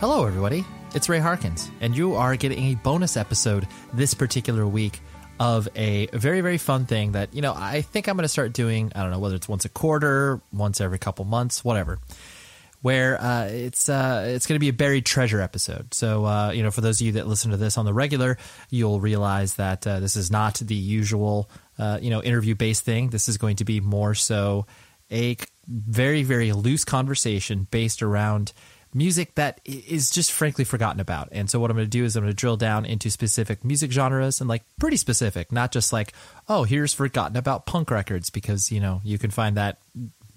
Hello, everybody. It's Ray Harkins, and you are getting a bonus episode this particular week of a very, very fun thing that, you know, I think I'm going to start doing. I don't know whether it's once a quarter, once every couple months, whatever. Where uh, it's uh, it's going to be a buried treasure episode. So uh, you know, for those of you that listen to this on the regular, you'll realize that uh, this is not the usual uh, you know interview based thing. This is going to be more so a very very loose conversation based around music that is just frankly forgotten about. And so what I'm going to do is I'm going to drill down into specific music genres and like pretty specific, not just like, oh, here's forgotten about punk records because, you know, you can find that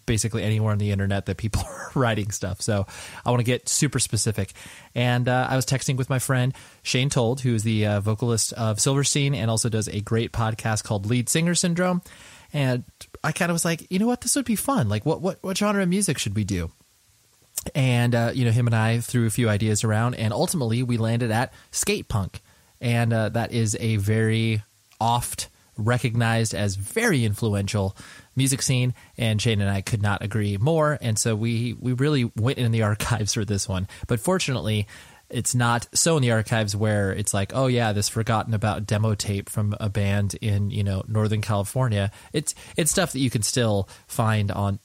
basically anywhere on the internet that people are writing stuff. So I want to get super specific. And uh, I was texting with my friend Shane Told, who is the uh, vocalist of Silverstein and also does a great podcast called Lead Singer Syndrome. And I kind of was like, you know what, this would be fun. Like, what what what genre of music should we do? And uh, you know him and I threw a few ideas around, and ultimately we landed at skate punk, and uh, that is a very oft recognized as very influential music scene. And Shane and I could not agree more, and so we we really went in the archives for this one. But fortunately, it's not so in the archives where it's like, oh yeah, this forgotten about demo tape from a band in you know Northern California. It's it's stuff that you can still find on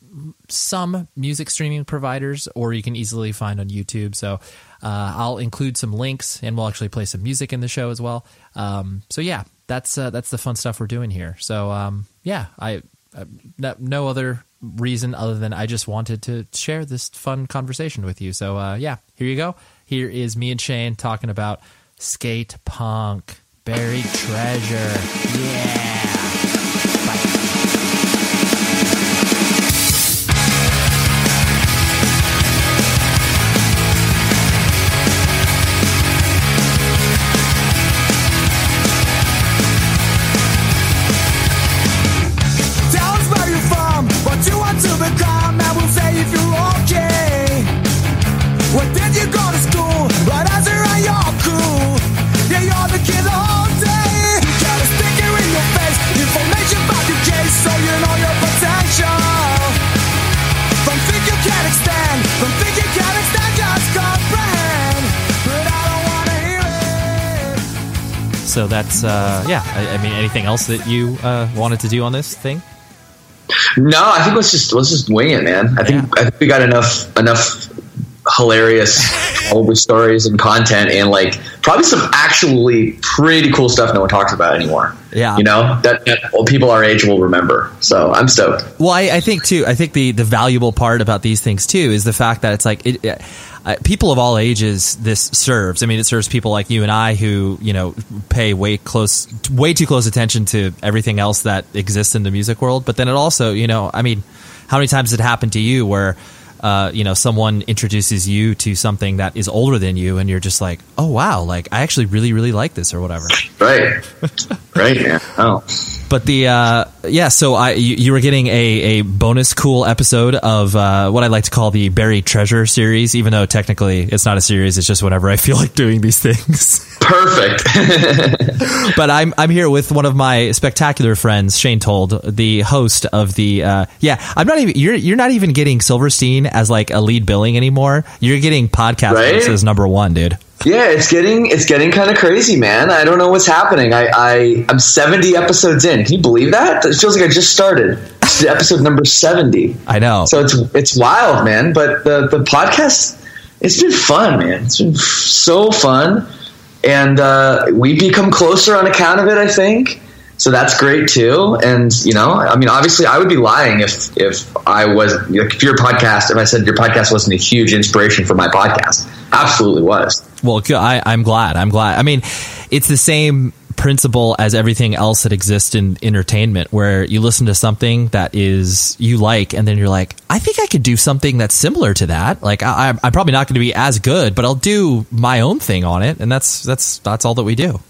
some music streaming providers, or you can easily find on YouTube. So uh, I'll include some links, and we'll actually play some music in the show as well. Um, so yeah, that's uh, that's the fun stuff we're doing here. So um, yeah, I no, no other reason other than I just wanted to share this fun conversation with you. So uh, yeah, here you go. Here is me and Shane talking about skate punk, buried treasure. Yeah. So that's uh, yeah. I, I mean, anything else that you uh, wanted to do on this thing? No, I think let's just let's just wing it, man. I think I think we got enough enough hilarious probably stories and content and like probably some actually pretty cool stuff no one talks about anymore. Yeah. You know, that, that people our age will remember. So I'm stoked. Well, I, I think too. I think the the valuable part about these things too is the fact that it's like it, uh, people of all ages. This serves. I mean, it serves people like you and I who you know pay way close, way too close attention to everything else that exists in the music world. But then it also, you know, I mean, how many times has it happened to you where uh, you know, someone introduces you to something that is older than you, and you're just like, oh wow, like I actually really really like this or whatever. Right, right, yeah. Oh, but the uh, yeah, so I you, you, were getting a, a bonus cool episode of uh, what I like to call the buried treasure series, even though technically it's not a series. It's just whenever I feel like doing these things. Perfect. but I'm I'm here with one of my spectacular friends, Shane Told, the host of the uh, yeah. I'm not even you're you're not even getting Silverstein as like a lead billing anymore. You're getting podcast right? as number one, dude. Yeah, it's getting it's getting kind of crazy, man. I don't know what's happening. I, I I'm 70 episodes in. Can you believe that? It feels like I just started. It's episode number 70. I know. So it's it's wild, man. But the the podcast, it's been fun, man. It's been so fun, and uh, we become closer on account of it. I think. So that's great too. And you know, I mean, obviously, I would be lying if if I was like, if your podcast, if I said your podcast wasn't a huge inspiration for my podcast. Absolutely was. Well, I, I'm glad. I'm glad. I mean, it's the same principle as everything else that exists in entertainment where you listen to something that is you like and then you're like i think i could do something that's similar to that like I, am probably not going to be as good but i'll do my own thing on it and that's that's that's all that we do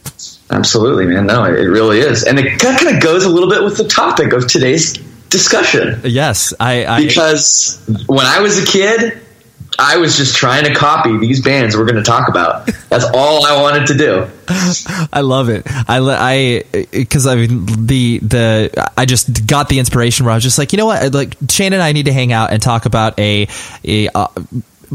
Absolutely, man. No, it really is, and it kind of goes a little bit with the topic of today's discussion. Yes, I, I because when I was a kid, I was just trying to copy these bands we're going to talk about. That's all I wanted to do. I love it. I I because I mean the the I just got the inspiration where I was just like, you know what, like Shane and I need to hang out and talk about a a. Uh,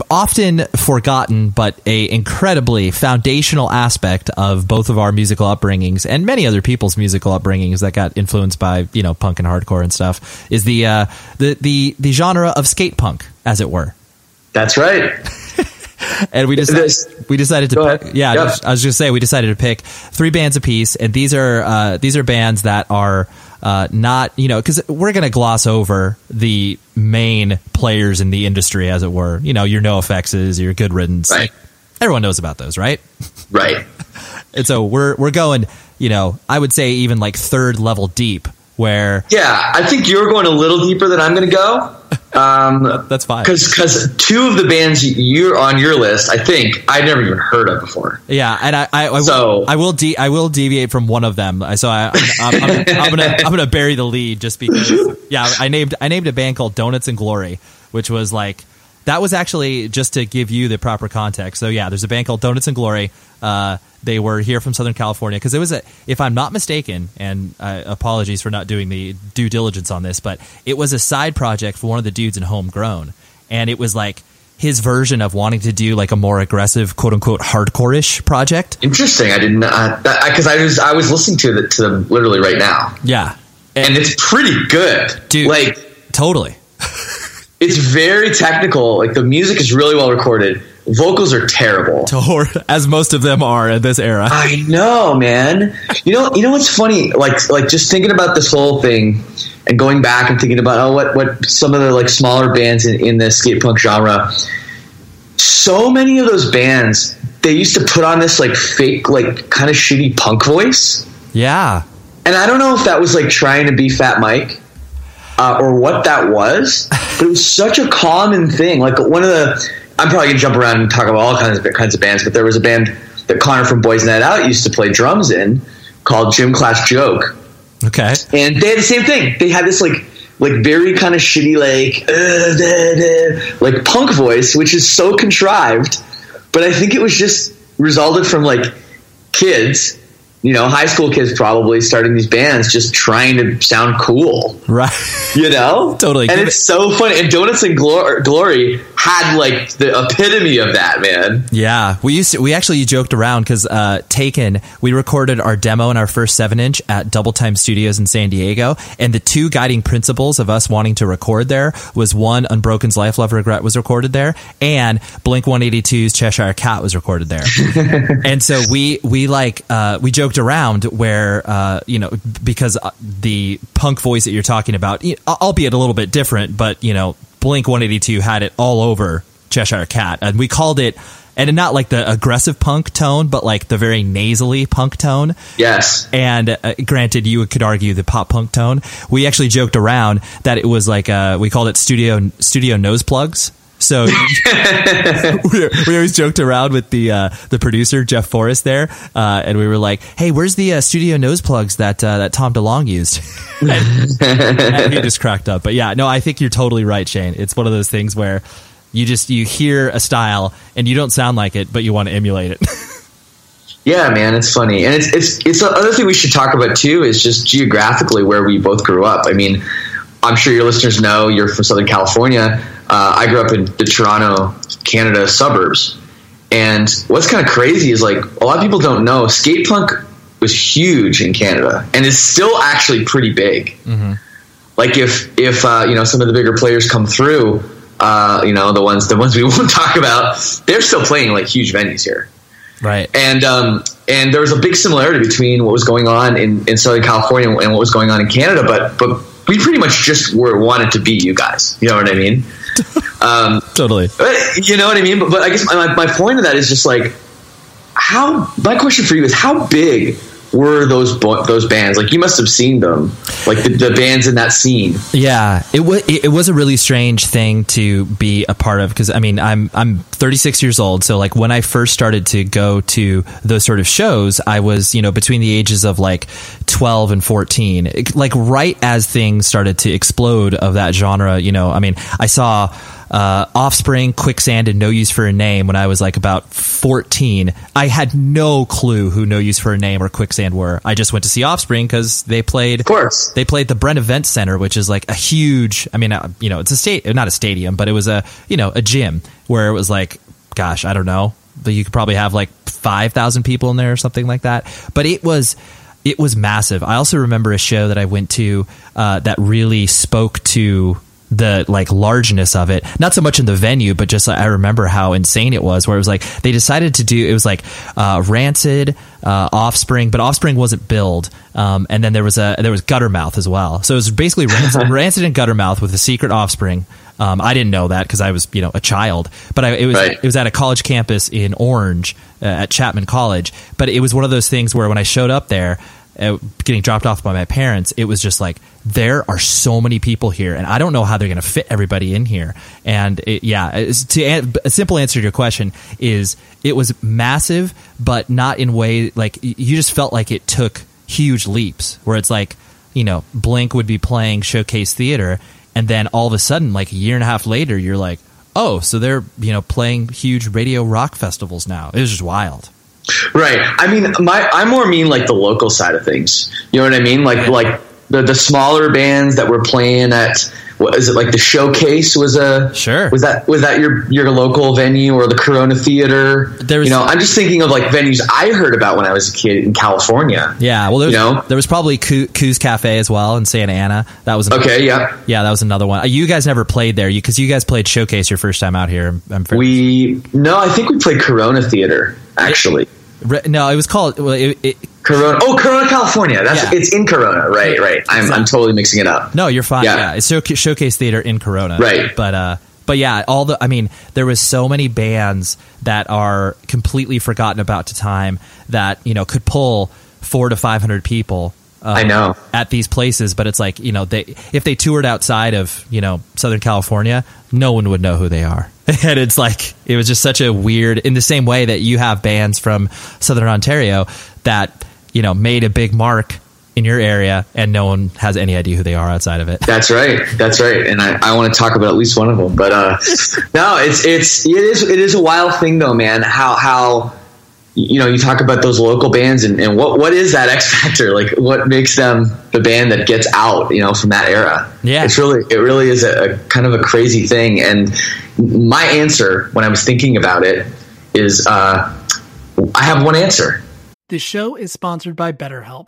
often forgotten but a incredibly foundational aspect of both of our musical upbringings and many other people's musical upbringings that got influenced by you know punk and hardcore and stuff is the uh, the the the genre of skate punk as it were that's right and we decided we decided to pick, yeah yep. I, was, just say we decided to pick three bands apiece and these are uh, these are bands that are uh, not you know because we're going to gloss over the main players in the industry, as it were. You know, your NOFXs, your Good Riddance. Right. Everyone knows about those, right? Right. and so we're we're going. You know, I would say even like third level deep where yeah i think you're going a little deeper than i'm going to go um, that's fine. because because two of the bands you're on your list i think i've never even heard of before. Yeah and i i, I so, will, I will de- i will deviate from one of them. So I, I'm, I'm, I'm, gonna i'm gonna bury the lead just because yeah i named i named a band called donuts and glory which was like that was actually just to give you the proper context. So yeah, there's a band called Donuts and Glory. Uh, they were here from Southern California because it was a, if I'm not mistaken, and uh, apologies for not doing the due diligence on this, but it was a side project for one of the dudes in Homegrown, and it was like his version of wanting to do like a more aggressive, quote unquote, hardcore-ish project. Interesting. I didn't because I was I was listening to it to them literally right now. Yeah, and, and it's pretty good, dude. Like totally. it's very technical. Like the music is really well recorded. Vocals are terrible, as most of them are in this era. I know, man. You know, you know what's funny? Like, like just thinking about this whole thing and going back and thinking about oh, what what some of the like smaller bands in, in the skate punk genre. So many of those bands they used to put on this like fake, like kind of shitty punk voice. Yeah, and I don't know if that was like trying to be Fat Mike uh, or what that was, but it was such a common thing. Like one of the, I'm probably gonna jump around and talk about all kinds of kinds of bands, but there was a band that Connor from Boys Night Out used to play drums in called Gym Class Joke. Okay, and they had the same thing. They had this like like very kind of shitty like uh, da, da, like punk voice, which is so contrived. But I think it was just resulted from like kids you know, high school kids probably starting these bands just trying to sound cool. Right. You know? totally. And it's so funny. And Donuts and Glory, Glory had like the epitome of that, man. Yeah, we used to, we actually joked around because uh, Taken we recorded our demo in our first seven inch at Double Time Studios in San Diego, and the two guiding principles of us wanting to record there was one Unbroken's Life Love Regret was recorded there, and Blink 182's Cheshire Cat was recorded there, and so we we like uh, we joked around where uh, you know because uh, the punk voice that you're talking about, albeit a little bit different, but you know Blink 182 had it all over Cheshire Cat, and we called it. And not like the aggressive punk tone, but like the very nasally punk tone. Yes. And uh, granted, you could argue the pop punk tone. We actually joked around that it was like uh, we called it studio studio nose plugs. So we, we always joked around with the uh, the producer Jeff Forrest there, uh, and we were like, "Hey, where's the uh, studio nose plugs that uh, that Tom DeLonge used?" and, and he just cracked up. But yeah, no, I think you're totally right, Shane. It's one of those things where you just you hear a style and you don't sound like it, but you want to emulate it. Yeah, man, it's funny, and it's it's it's the other thing we should talk about too is just geographically where we both grew up. I mean, I'm sure your listeners know you're from Southern California. Uh, I grew up in the Toronto, Canada suburbs, and what's kind of crazy is like a lot of people don't know skate punk was huge in Canada, and is still actually pretty big. Like if if uh, you know some of the bigger players come through, uh, you know the ones the ones we won't talk about, they're still playing like huge venues here right. and um, and there was a big similarity between what was going on in, in Southern California and what was going on in Canada, but but we pretty much just were wanted to be you guys. You know what I mean? Um, Totally. but you know what I mean. But, but I guess my, my point of that is just like how. My question for you is how big were those those bands? Like you must have seen them, like the, the bands in that scene. Yeah, it was it was a really strange thing to be a part of because I mean I'm I'm 36 years old, so like when I first started to go to those sort of shows, I was you know between the ages of like 12 and 14, It- like right as things started to explode of that genre. You know, I mean I saw. Uh, Offspring, Quicksand, and No Use for a Name when I was like about 14. I had no clue who No Use for a Name or Quicksand were. I just went to see Offspring because they played Of course. they played the Bren Event Center, which is like a huge. I mean, uh, you know, it's a state, not a stadium, but it was a you know a gym where it was like, gosh, I don't know, but you could probably have like five thousand people in there or something like that. But it was it was massive. I also remember a show that I went to uh, that really spoke to the like largeness of it. Not so much in the venue but just i remember how insane it was where it was like they decided to do it was like uh, rancid uh, offspring but offspring wasn't billed um, and then there was a there was guttermouth as well. So it was basically rancid, rancid and guttermouth with a secret offspring. Um, i didn't know that because i was you know a child but I, it was Right. it was at a college campus in orange uh, at chapman college. But it was one of those things where when i showed up there Uh, getting dropped off by my parents, it was just like there are so many people here, and I don't know how they're going to fit everybody in here. And it, yeah, to an- a simple answer to your question is it was massive, but not in way like you just felt like it took huge leaps. Where it's like you know Blink would be playing Showcase Theater, and then all of a sudden, like a year and a half later, you're like, oh, so they're you know playing huge radio rock festivals now. It was just wild. Right. I mean, my I more mean like the local side of things. You know what I mean? Like like the the smaller bands that were playing at what is it like the showcase was a Sure. was that was that your your local venue or the Corona Theater? There was- you know, I'm just thinking of like venues I heard about when I was a kid in California. Yeah, well, there was, You know? there was probably Coo- Koo's Cafe as well in Santa Ana. That was another, Okay, yeah. yeah, that was another one. You guys never played there because you, guys played Showcase your first time out here. I'm, I'm fair- We no, I think we played Corona Theater actually. Re- no, it was called. Well, it, it, Corona. Oh, Corona, California. That's Yeah. it's in Corona. Right, right. I'm I'm totally mixing it up. no, you're fine. Yeah. Yeah, it's Showca- Showcase Theater in Corona. Right. but uh, but yeah, all the. I mean, there was so many bands that are completely forgotten about to time that you know could pull four to five hundred people. Uh, I know. at these places, but it's like you know they if they toured outside of you know Southern California, no one would know who they are, and it's like it was just such a weird. In the same way that you have bands from Southern Ontario that you know made a big mark in your area, and no one has any idea who they are outside of it. That's right. That's right. And I, I want to talk about at least one of them. But uh, no, it's it's it is it is a wild thing though, man. How how you know, you talk about those local bands and, and what, what is that X factor? Like what makes them the band that gets out, you know, from that era? Yeah. It's really, it really is a, a kind of a crazy thing. And my answer when I was thinking about it is, uh, I have one answer. The show is sponsored by BetterHelp.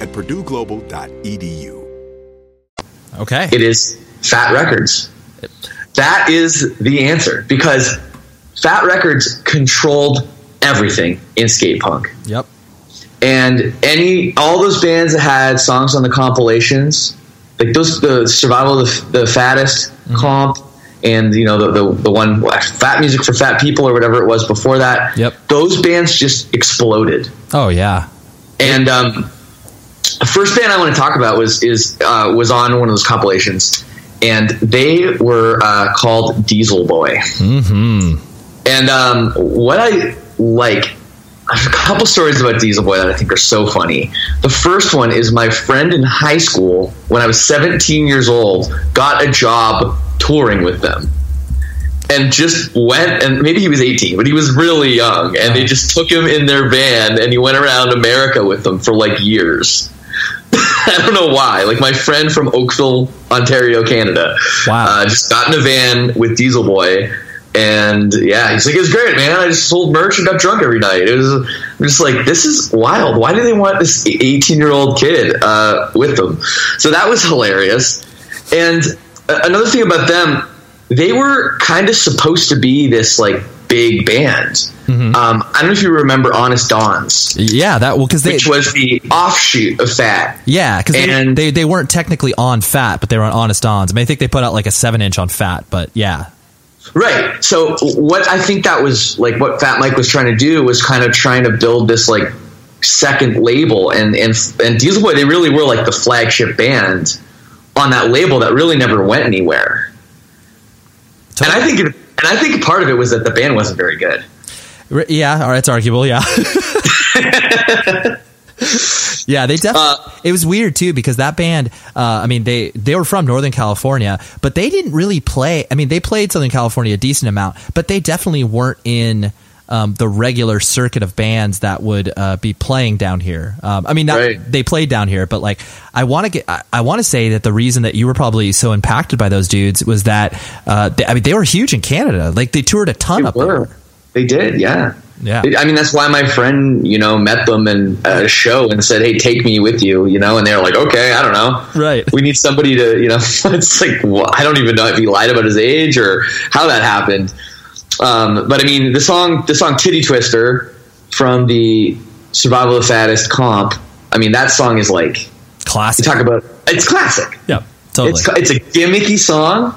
at purdueglobal.edu. Okay. It is Fat Records. That is the answer because Fat Records controlled everything in skate punk. Yep. And any all those bands that had songs on the compilations, like those the Survival of the, the Fattest comp and you know the, the the one Fat Music for Fat People or whatever it was before that. Yep. Those bands just exploded. Oh yeah. And um, the first band I want to talk about was is uh, was on one of those compilations, and they were uh, called Diesel Boy. Mm-hmm. And um, what I like, I have a couple stories about Diesel Boy that I think are so funny. The first one is my friend in high school, when I was 17 years old, got a job touring with them. And just went, and maybe he was 18, but he was really young. And they just took him in their van and he went around America with them for like years. I don't know why. Like my friend from Oakville, Ontario, Canada, Wow. uh, just got in a van with Diesel Boy And yeah, he's like, it was great, man. I just sold merch and got drunk every night. It was I'm just like, this is wild. Why do they want this 18 year old kid uh, with them? So that was hilarious. And uh, another thing about them, they were kind of supposed to be this like big band. Um, I don't know if you remember Honest Don's, Yeah, that well because which was the offshoot of Fat. yeah because they, they they weren't technically on Fat, but they were on Honest Dons. I mean, I think they put out like a seven inch on Fat, but yeah, Right. So what I think that was like what Fat Mike was trying to do was kind of trying to build this like second label and and and Diesel Boy they really were like the flagship band on that label that really never went anywhere. And I think and I think part of it was that the band wasn't very good. R- yeah, all right, it's arguable. Yeah. Yeah, they definitely. it was weird too because that band. Uh, I mean, they they were from Northern California, but they didn't really play. I mean, they played Southern California a decent amount, but they definitely weren't in um, the regular circuit of bands that would uh, be playing down here. Um, I mean, not Right. they played down here, but like I want to get. I, I want to say that the reason that you were probably so impacted by those dudes was that uh, they, I mean they were huge in Canada. Like they toured a ton They up were. there. They did, yeah. Yeah. I mean, that's why my friend, you know, met them in a show and said, "Hey, take me with you," you know, and they're like, "Okay, I don't know, Right. We need somebody to, you know." it's like wha- I don't even know if he lied about his age or how that happened. Um, but I mean, the song, the song "Titty Twister" from the Survival of the Fattest comp. I mean, that song is like Classic. you talk about. It's classic. yeah, totally. It's it's a gimmicky song.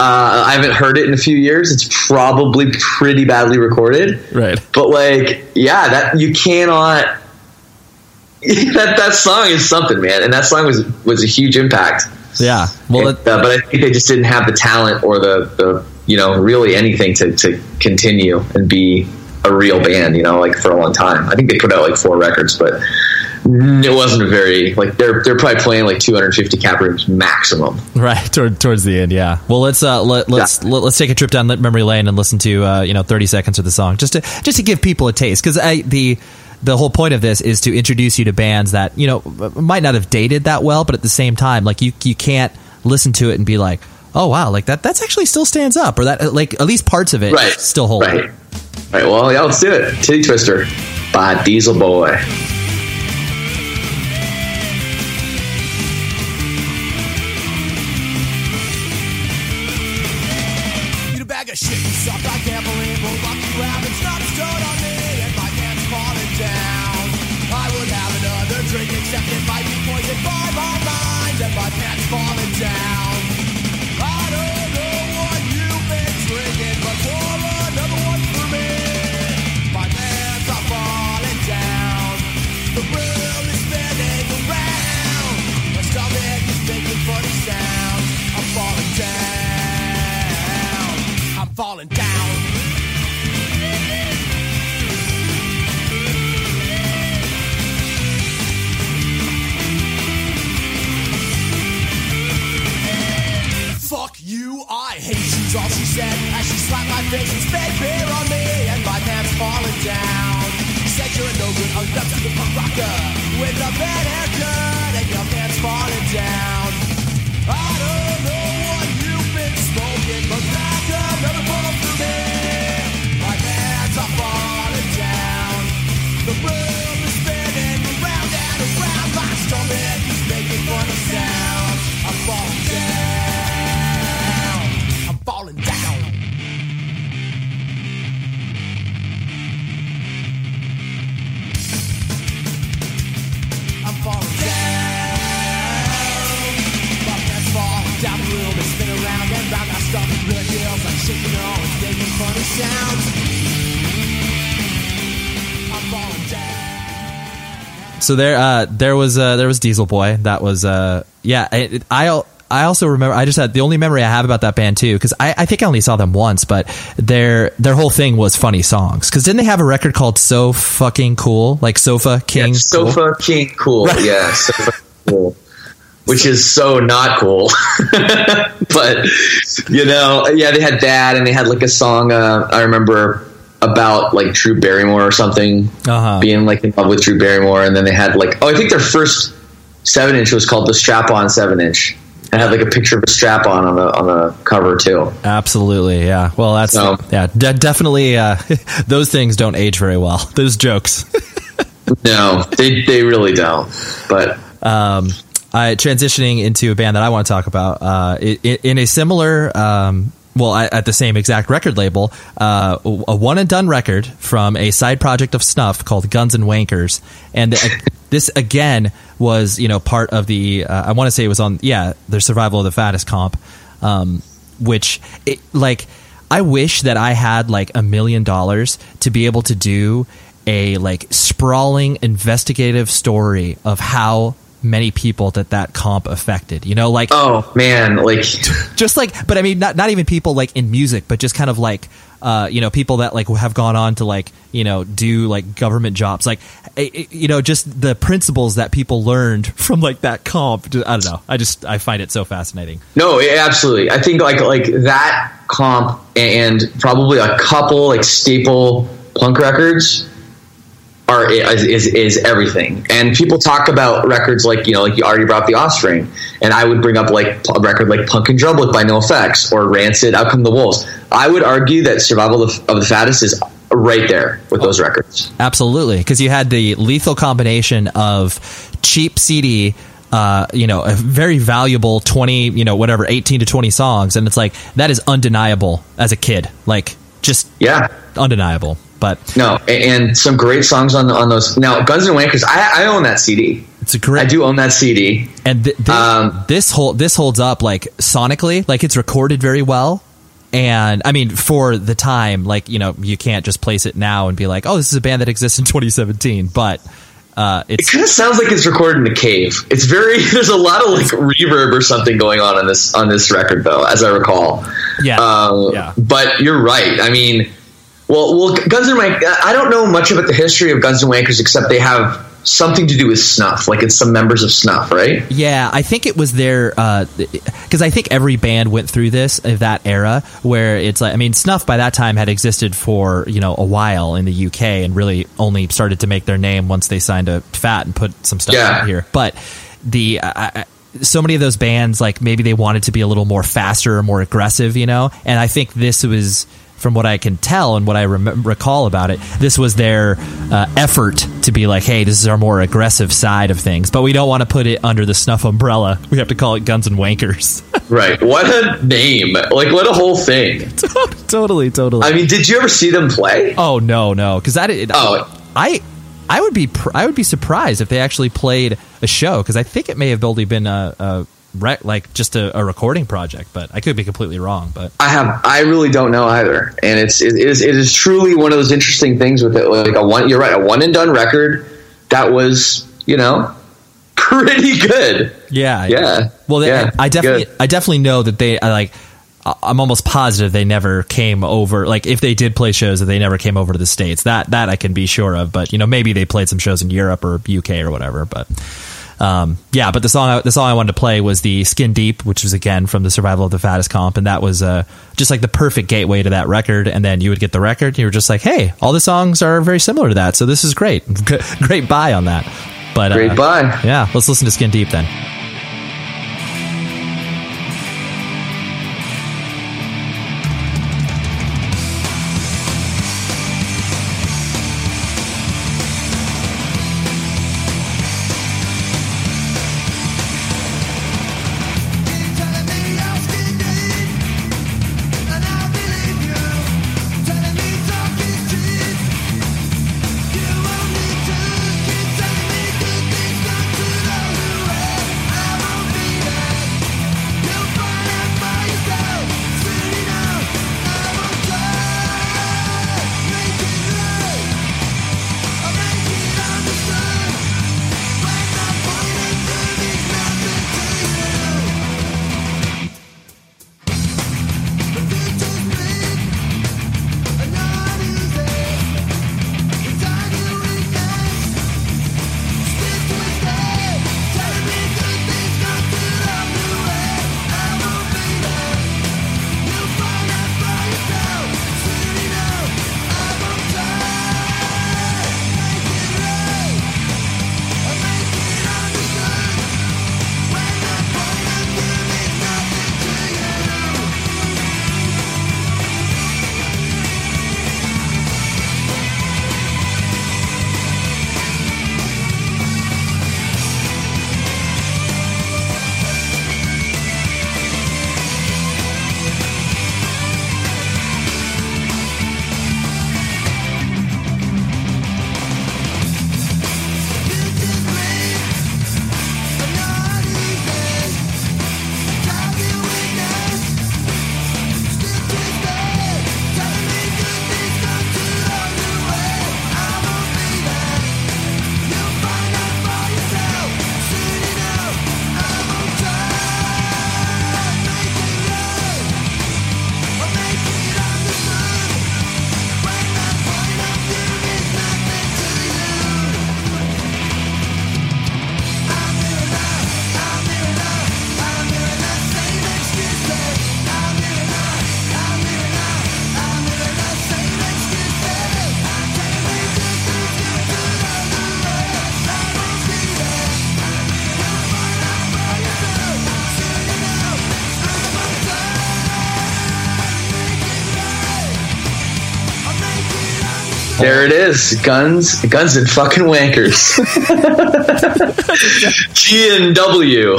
Uh, I haven't heard it in a few years. It's probably pretty badly recorded, right. but like, yeah, that you cannot. that that song is something, man, and that song was was a huge impact. Yeah. Well, And, uh, but I think they just didn't have the talent or the, the you know really anything to, to continue and be a real band. You know, like for a long time. I think they put out like four records, but it wasn't very like they're they're probably playing like 250 cap rooms maximum. Right toward, towards the end, yeah. Well, let's uh, let, let's let, let's take a trip down memory lane and listen to uh, you know thirty seconds of the song just to just to give people a taste because I the the whole point of this is to introduce you to bands that you know might not have dated that well, but at the same time, like you you can't listen to it and be like, oh wow, like that that's actually still stands up or that like at least parts of it Right. still hold. Right. Right. Well, yeah, let's do it. Titty Twister by Diesel Boy. You a bag of shit, she slapped my face and spit beer on me and my pants falling down. Said you're no good enough to the punk rocker with a bad haircut So there, uh, there was uh, there was Diesel Boy. That was uh, yeah. It, I I also remember. I just had the only memory I have about that band too because I, I think I only saw them once, but their their whole thing was funny songs. Because didn't they have a record called So Fucking Cool, like Sofa King? Yeah, Cool? Sofa King Cool. Yeah, Sofa Cool. Which is so not cool. but, you know, yeah, they had that and they had like a song, uh, I remember about like Drew Barrymore or something Uh-huh. being like in love with Drew Barrymore. And then they had like, oh, I think their first seven inch was called the Strap On Seven Inch. and had like a picture of a strap on on the on the cover too. Absolutely, yeah. Well, that's So- yeah, de- definitely. Uh, those things don't age very well. Those jokes. No, they they really don't. But um, I, transitioning into a band that I want to talk about uh, i- i- in a similar, um, well, at the same exact record label, uh, a one and done record from a side project of Snuff called Guns and Wankers, and this again was you know part of the uh, I want to say it was on yeah the Survival of the Fattest comp, um, which it, like I wish that I had like a million dollars to be able to do a like sprawling investigative story of how many people that that comp affected you know like oh man like just like but i mean not not even people like in music but just kind of like uh you know people that like have gone on to like you know do like government jobs. Like eh, eh, you know just the principles that people learned from like that comp i don't know. I just i find it so fascinating. No, yeah, absolutely. I think like like that comp and probably a couple like staple punk records are is, is is everything. And people talk about records like you know like you already brought the Offspring, and I would bring up like a record like Punk in Drublic by NOFX or Rancid, Out Come the Wolves. I would argue that Survival of the, of the Fattest is right there with those records. Absolutely, because you had the lethal combination of cheap CD, uh, you know, a very valuable twenty, you know, whatever, eighteen to twenty songs, and it's like that is undeniable as a kid, like just yeah, undeniable. But No, and some great songs on on those. Now, Guns N' Wankers, I, I own that CD. It's a great. I do own that CD. And th- this, this whole this holds up like sonically, like it's recorded very well. And I mean, for the time, like you know, you can't just place it now and be like, "Oh, this is a band that exists in 2017." But uh, It kind of sounds like it's recorded in a cave. It's very there's a lot of like reverb or something going on on this on this record though, as I recall. Yeah, Um, yeah. But you're right. I mean, well, well, Guns N' Wankers. Uh, I don't know much about the history of Guns N' Wankers except they have something to do with Snuff. Like it's some members of Snuff, right? Yeah, I think it was their uh, because I think every band went through this of that era where it's like I mean Snuff by that time had existed for you know a while in the UK and really only started to make their name once they signed a Fat and put some stuff Yeah. out here. But the I, so many of those bands like maybe they wanted to be a little more faster or more aggressive, you know, and I think this was. From what I can tell and what I rem- recall about it, this was their uh, effort to be like, "Hey, this is our more aggressive side of things," but we don't want to put it under the snuff umbrella. We have to call it Guns and Wankers. Right. What a name! Like what a whole thing. totally, totally. I mean, did you ever see them play? Oh no, no, because that it, Oh. I I would be pr- I would be surprised if they actually played a show because I think it may have only been a, a rec- like just a, a recording project, but I could be completely wrong. But I have. I really don't know either, and it's it is it is truly one of those interesting things with it. Like a one, you're right, a one and done record that was you know pretty good. yeah, Yeah. Well, they, Yeah, I definitely good. I definitely know that they I like. I'm almost positive they never came over. Like, if they did play shows, that they never came over to the states. That that I can be sure of. But you know, maybe they played some shows in Europe or UK or whatever. But um, yeah, but the song I, the song I wanted to play was the Skin Deep, which was again from the Survival of the Fattest comp, and that was uh, just like the perfect gateway to that record. And then you would get the record, and you were just like, hey, all the songs are very similar to that, so this is great, great buy on that. But Great uh, buy. Yeah, let's listen to Skin Deep then. There it is. Guns, guns and fucking wankers. G and W.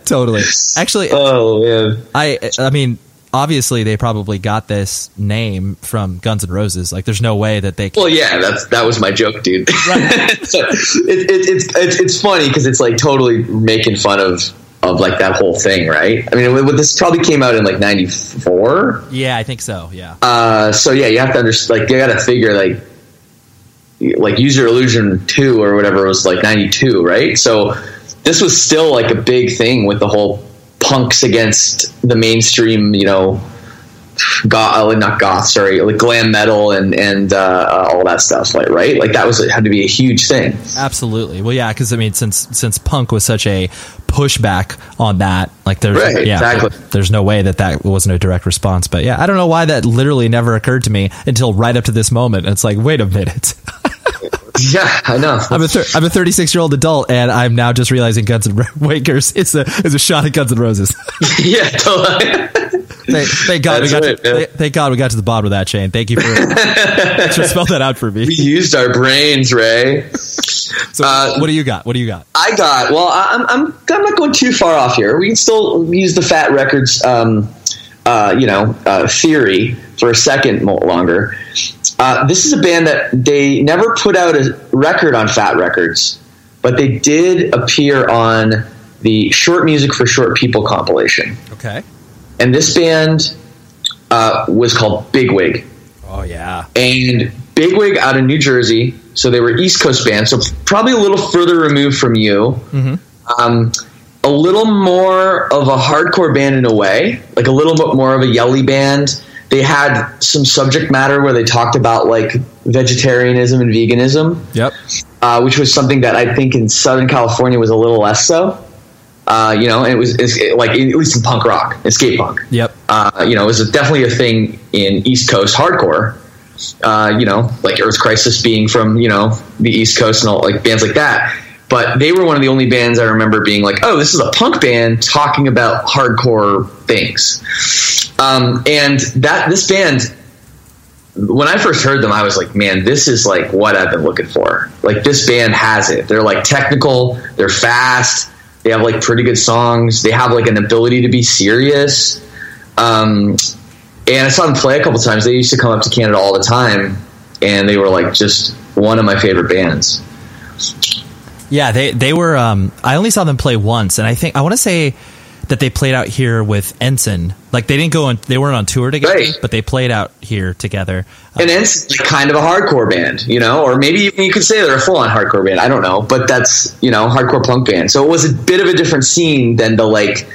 totally. Actually, oh man. I I mean, obviously they probably got this name from Guns N' Roses. Like, there's no way that they. Well, yeah, that's that was my joke, dude. so it, it, it's it's it's funny because it's like totally making fun of of like that whole thing, right? I mean, it, this probably came out in like '94. Yeah, I think so. Yeah. Uh, so yeah, you have to understand. Like, you got to figure like like Use Your Illusion two or whatever was like '92, right? So this was still like a big thing with the whole punks against the mainstream, you know, goth, not goth, sorry, like glam metal and and uh, all that stuff, like right, like that was had to be a huge thing. Absolutely. Well, yeah, because I mean, since since punk was such a pushback on that, like there's Right, yeah, exactly. there- there's no way that that wasn't a direct response. But yeah, I don't know why that literally never occurred to me until right up to this moment. It's like, wait a minute. Yeah, I know. I'm a I'm a 36 year old adult, and I'm now just realizing Guns N' Wakers is a is a shot at Guns and Roses. yeah, totally. Thank, thank God we got right, to, man. thank, God we got to the bottom of that, Shane. Thank you for thanks for spell that out for me. we used our brains, Ray. So, Uh, what do you got? What do you got? I got well. I- I'm I'm I'm not going too far off here. We can still use the Fat Records, um, uh, you know, uh, theory for a second longer. Uh, this is a band that they never put out a record on Fat Records, but they did appear on the Short Music for Short People compilation. Okay. And this band uh, was called Bigwig. Oh yeah. and Bigwig out of New Jersey. So they were East Coast band, so probably a little further removed from you. Um, a little more of a hardcore band in a way, like a little bit more of a yelly band. They had some subject matter where they talked about like vegetarianism and veganism, Yep. uh, which was something that I think in Southern California was a little less so. Uh, you know, and it was it's, like at least in punk rock, and skate punk Yep. uh, you know, it was definitely a thing in East Coast hardcore. Uh, you know, like Earth Crisis being from you know the East Coast and all like bands like that. But they were one of the only bands I remember being like, "Oh, this is a punk band talking about hardcore things." Um, and that this band, when I first heard them, I was like, "Man, this is like what I've been looking for." Like this band has it. They're like technical. They're fast. They have like pretty good songs. They have like an ability to be serious. Um, and I saw them play a couple times. They used to come up to Canada all the time, and they were like just one of my favorite bands. Yeah, they they were. Um, I only saw them play once, and I think I want to say that they played out here with Ensign. Like they didn't go on, they weren't on tour together, Right. but they played out here together. And it's like kind of a hardcore band, you know, or maybe even you could say they're a full on hardcore band. I don't know, but that's you know hardcore punk band. So it was a bit of a different scene than the like,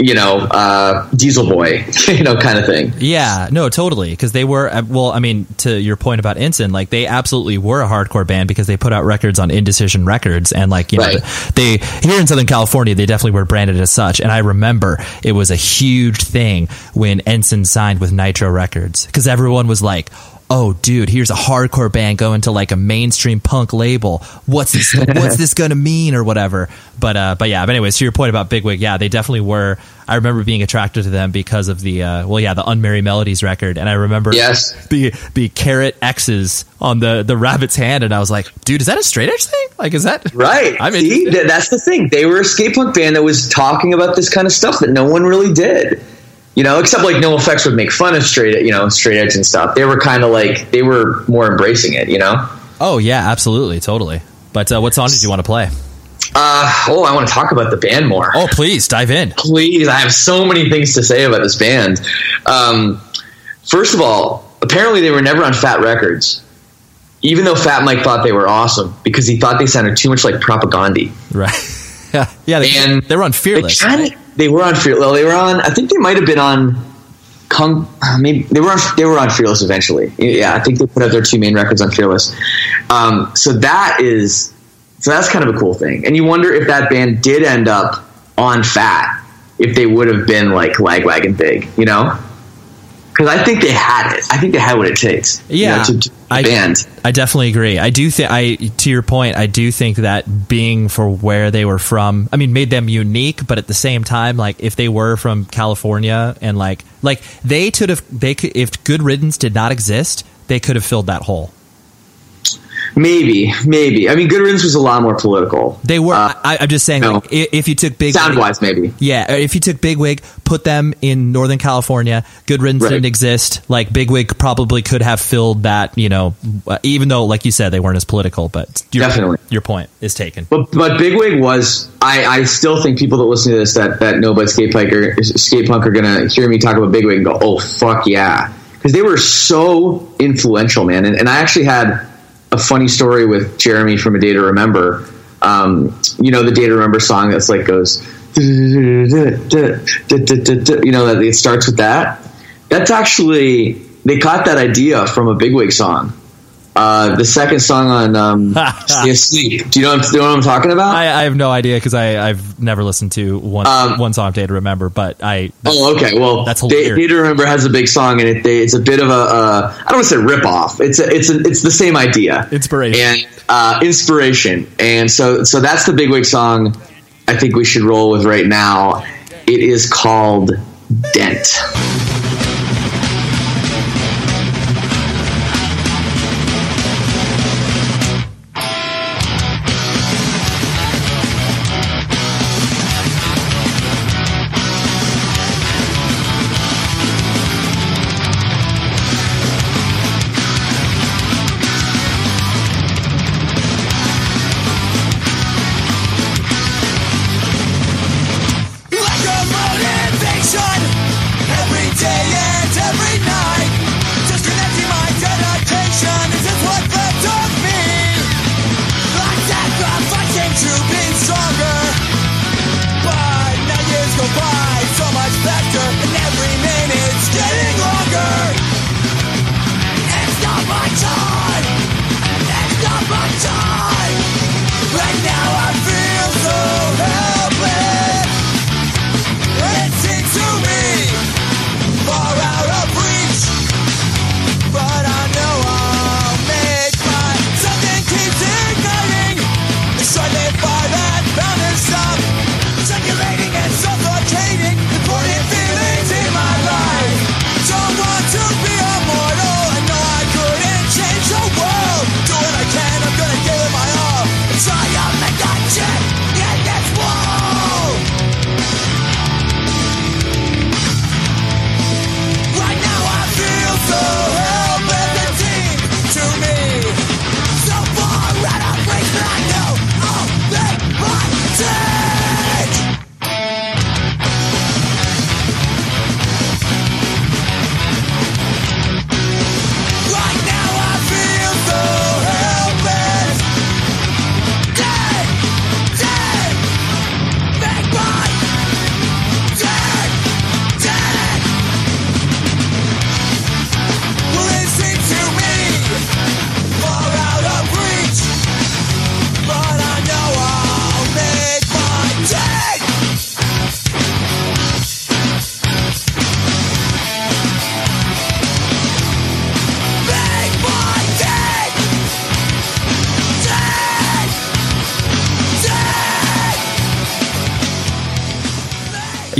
you know, uh, Diesel Boy, you know, kind of thing. Yeah, no, totally. Because they were, uh, well, I mean, to your point about Ensign, like they absolutely were a hardcore band because they put out records on Indecision Records, and like you know, Right. they here in Southern California, they definitely were branded as such. And I remember it was a huge thing when Ensign signed with Nitro Records because everyone was like. Oh, dude! Here's a hardcore band going to like a mainstream punk label. What's this? what's this gonna mean, or whatever? But, uh, but yeah. But anyways, to your point about Bigwig, yeah, they definitely were. I remember being attracted to them because of the, uh, well, yeah, the Unmerry Melodies record, and I remember Yes. the the carrot X's on the the rabbit's hand, and I was like, dude, is that a straight edge thing? Like, is that Right. Interested. Th- that's the thing. They were a skate punk band that was talking about this kind of stuff that no one really did. You know, except like NOFX would make fun of straight, you know, straight edge and stuff. They were kind of like they were more embracing it. You know. Oh yeah, absolutely, totally. But uh, what song did you want to play? Uh, oh, I want to talk about the band more. Oh, please dive in. please i have so many things to say about this band um, first of all apparently they were never on fat records even though fat mike thought they were awesome because he thought they sounded too much like Propagandhi Right. yeah, yeah. They, And they were on they, Fearless. kinda, they were on Fearless. Well, they were on. I think they might have been on. Kung, uh, maybe they were on. They were on Fearless eventually. Yeah, I think they put out their two main records on Fearless. Um, so that is. So that's kind of a cool thing. And you wonder if that band did end up on Fat, if they would have been like Lagwagon Big, you know? Because I think they had it. I think they had what it takes. you Yeah, know, to, to I, band. I definitely agree. I do think I to your point. I do think that being for where they were from, I mean, made them unique. But at the same time, like if they were from California and like like they could have they could if Good Riddance did not exist, they could have filled that hole. Maybe, maybe. I mean, Good Riddance was a lot more political. They were. Uh, I, am just saying, no. like, if you took big sound wise, maybe. Yeah, if you took Bigwig, put them in Northern California, Good Riddance right. didn't exist. Like Bigwig probably could have filled that. You know, even though, like you said, they weren't as political. But your, definitely, your point is taken. But but Bigwig was. I, I still think people that listen to this that that know about skate punk or skate punk are gonna hear me talk about Bigwig and go, oh fuck yeah, because they were so influential, man. And, and I actually had a funny story with Jeremy from A Day to Remember. Um, you know the Day to Remember song that's like goes, you know that it starts with that. That's actually they caught that idea from a Bigwig song. Uh, the second song on um, Stay Asleep. Do you know, what, do you know what I'm talking about? I, I have no idea because I've never listened to one um, one song Day to Remember, but I. Oh, okay. Well, that's Day, Day, to Remember has a big song, and it, it's a bit of a uh, I don't want to say rip off. It's a, it's a, it's the same idea. Inspiration and uh, inspiration, and so so that's the Bigwig song. I think we should roll with right now. It is called Dent.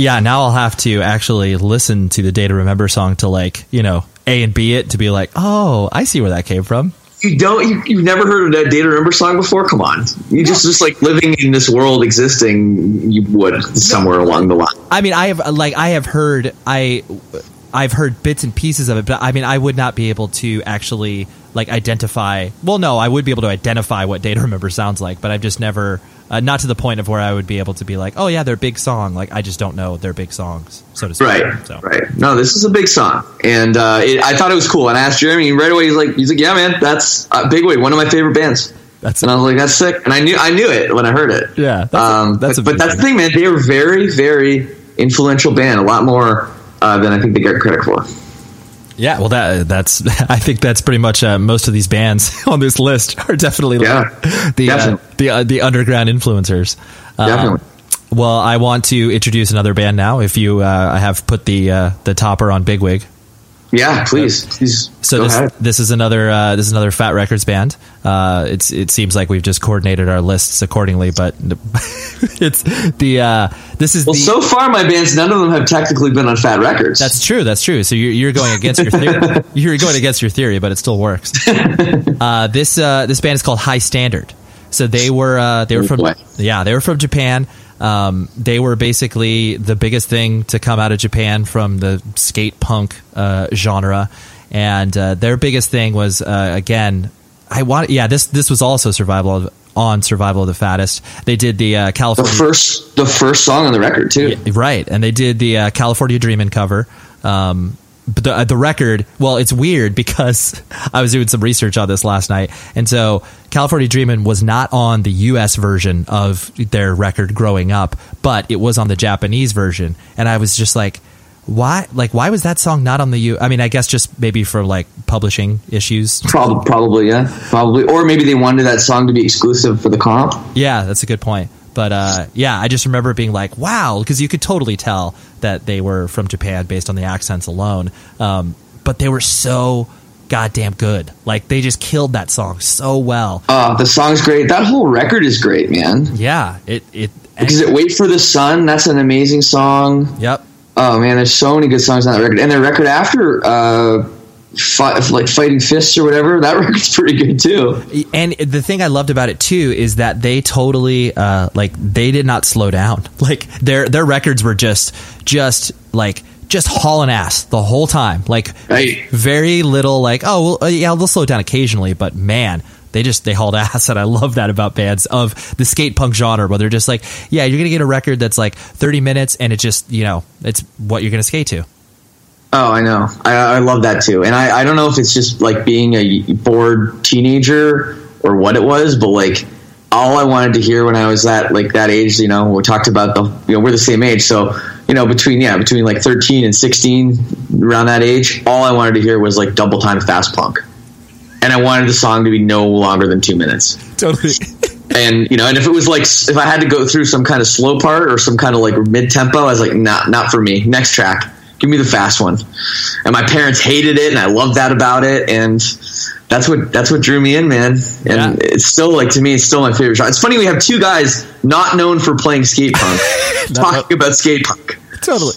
Yeah, now I'll have to actually listen to the Day to Remember song to like, you know, A and B it to be like, oh, I see where that came from. You don't, you, you've never heard of that Day to Remember song before? Come on. You just, just like living in this world existing, you would somewhere along the line. I mean, I have, like, I have heard, I, I've heard bits and pieces of it, but I mean, I would not be able to actually like identify. Well, no, I would be able to identify what Day to Remember sounds like, but I've just never uh, not to the point of where I would be able to be like, oh yeah, they're a big song. Like I just don't know their big songs, so to speak. Right. So. Right. No, this is a big song, and uh, it, I thought it was cool. And I asked Jeremy right away. He's like, he's like, yeah, man, that's uh, Bigwig, one of my favorite bands. That's and I was like, that's sick. And I knew I knew it when I heard it. Yeah. That's um, a, that's but, but that's the thing, man. They are very, very influential band. A lot more uh, than I think they get credit for. Yeah, well, that that's I think that's pretty much uh, most of these bands on this list are definitely yeah, like the definitely. Uh, the uh, the underground influencers. Uh, definitely. well, I want to introduce another band now. If you uh, have put the uh, the topper on Bigwig. Yeah, please, please. So this this is another uh, this is another Fat Records band. Uh, it's it seems like we've just coordinated our lists accordingly, but it's the uh, this is Well, the, so far my bands, none of them have technically been on Fat Records. That's true. That's true. So you're, you're going against your theory. you're going against your theory, but it still works. Uh, this uh, this band is called Hi-Standard. So they were uh, they were Oh, from yeah they were from Japan. Um, they were basically the biggest thing to come out of Japan from the skate punk uh, genre, and uh, their biggest thing was uh, again I want yeah this this was also survival of, on survival of the fattest. They did the uh, the California first, the first song on the record too. Right, and they did the uh, California Dreamin' cover. Um, the, uh, the record, well, it's weird because I was doing some research on this last night, and so California Dreamin' was not on the U.S. version of their record growing up, but it was on the Japanese version, and I was just like, why? Like, why was that song not on the U? I mean, I guess just maybe for like publishing issues. Probably, probably, yeah, probably, or maybe they wanted that song to be exclusive for the comp. Yeah, that's a good point. But uh, yeah, I just remember being like, wow, because you could totally tell that they were from Japan based on the accents alone. Um, but they were so goddamn good. Like they just killed that song so well. Uh, the song's great. That whole record is great, man. Yeah, it it. Because it "Wait for the Sun." That's an amazing song. Yep. Oh man, there's so many good songs on that record, and the record after, uh, fi- like "Fighting Fists" or whatever, that record's pretty good too. And the thing I loved about it too is that they totally uh, like they did not slow down. Like their their records were just just like just hauling ass the whole time. Like Right. very little like oh well, uh, yeah they'll slow down occasionally, but man. They just they hauled ass, and I love that about bands of the skate punk genre, where they're just like, yeah, you're gonna get a record that's like 30 minutes, and it just you know it's what you're gonna skate to. Oh, I know. I, I love that too. And I, I don't know if it's just like being a bored teenager or what it was, but like all I wanted to hear when I was that like that age, you know, we talked about the, you know, we're the same age. So, you know, between, yeah, between like 13 and 16, around that age, all I wanted to hear was like double time fast punk. And I wanted the song to be no longer than two minutes. Totally. And, you know, and if it was like, if I had to go through some kind of slow part or some kind of like mid tempo, I was like, not, not for me. Next track. Give me the fast one. And my parents hated it, and I loved that about it. And that's what that's what drew me in, man. And Yeah. it's still like to me, it's still my favorite genre. It's funny we have two guys not known for playing skate punk talking about skate punk. totally.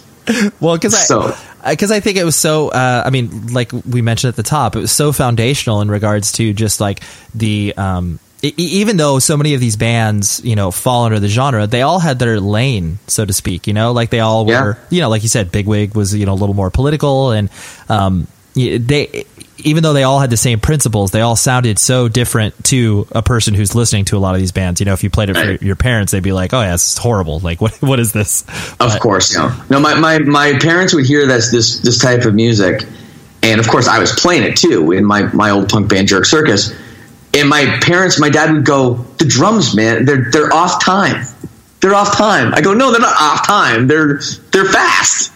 Well, because I So- because I think it was so. Uh, I mean, like we mentioned at the top, it was so foundational in regards to just like the. Um, even though so many of these bands, you know, fall under the genre, they all had their lane, so to speak. You know, like they all Yeah. were. You know, like you said, Bigwig was you know a little more political, and um, they. Even though they all had the same principles, they all sounded so different to a person who's listening to a lot of these bands. You know, if you played it for Right. your parents, they'd be like, "Oh yeah, it's horrible. Like, what what is this?" Of But- course, no. No, my, my, my parents would hear this this this type of music, and of course, I was playing it too in my my old punk band Jerk Circus. And my parents, my dad would go, "The drums, man, they're they're off time. They're off time." I go, "No, they're not off time. They're they're fast.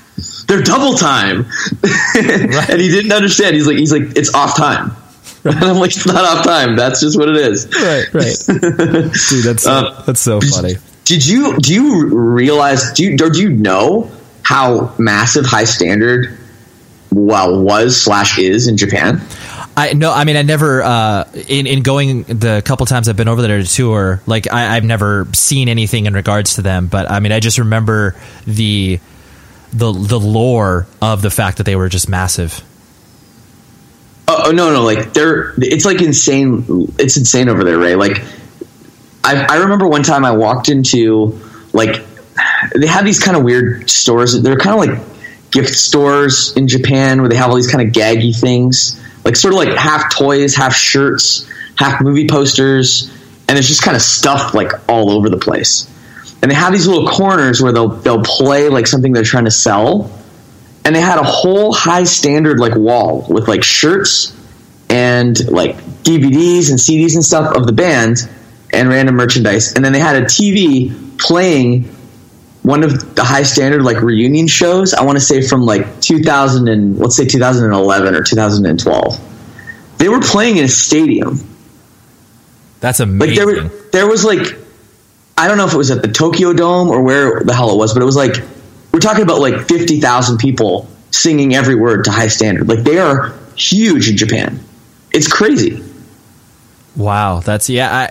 They're double time." and he didn't understand. He's like, he's like, "It's off time." And I'm like, "It's not off time. That's just what it is." right, right. Dude, that's so, Uh, that's so funny. Did you do you realize do you or do you know how massive Hi-Standard well was slash is in Japan? I no, I mean, I never uh, in in going the couple times I've been over there to tour. Like, I, I've never seen anything in regards to them. But I mean, I just remember the the the lore of the fact that they were just massive. Oh, oh, no, no, like they're it's like insane. It's insane over there, Ray. Like I, I remember one time I walked into like they have these kind of weird stores. They're kind of like gift stores in Japan where they have all these kind of gaggy things, like sort of like half toys, half shirts, half movie posters, and it's just kind of stuff like all over the place. And they have these little corners where they'll they'll play like something they're trying to sell, and they had a whole Hi-Standard like wall with like shirts and like DVDs and CDs and stuff of the band and random merchandise. And then they had a TV playing one of the Hi-Standard like reunion shows. I want to say from like 2000 and let's say 2011 or 2012. They were playing in a stadium. That's Like amazing. there, were, there was like, I don't know if it was at the Tokyo Dome or where the hell it was, but it was like we're talking about like fifty thousand people singing every word to Hi-Standard. Like they are huge in Japan. It's crazy. Wow, that's yeah.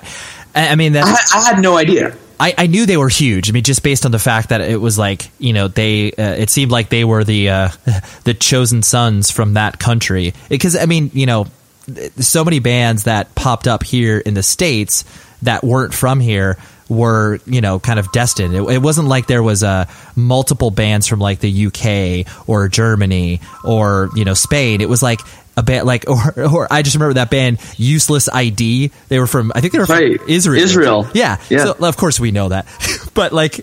I, I mean, I, I had no idea. I, I knew they were huge. I mean, just based on the fact that it was like you know they, uh, it seemed like they were the uh, the chosen sons from that country. Because I mean, you know, so many bands that popped up here in the states that weren't from here were you know kind of destined. It, it wasn't like there was uh, multiple bands from like the UK or Germany or you know Spain. It was like a band like or or I just remember that band Useless ID. They were from I think they were Right. from Israel. Israel. Yeah. Yeah. So of course we know that. but like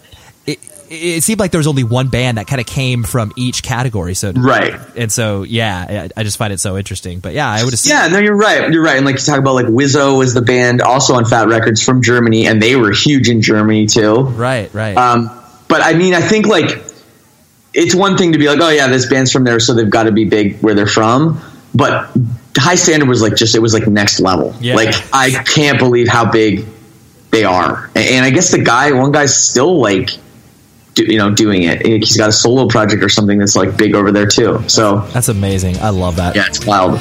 it, it seemed like there was only one band that kind of came from each category. So Right. And so yeah, I I just find it so interesting. But yeah, I would assume Yeah, no, you're right. You're right. And like you talk about like Wizo was the band also on Fat Records from Germany, and they were huge in Germany too. Right, right. Um, but I mean, I think like it's one thing to be like, oh yeah, this band's from there, so they've got to be big where they're from. But Hi-Standard was like just it was like next level. Yeah. Like I can't believe how big they are. And, I guess the guy, one guy's still like, do, you know, doing it. He's got a solo project or something that's like big over there too. So That's amazing. I love that. yeah, it's wild.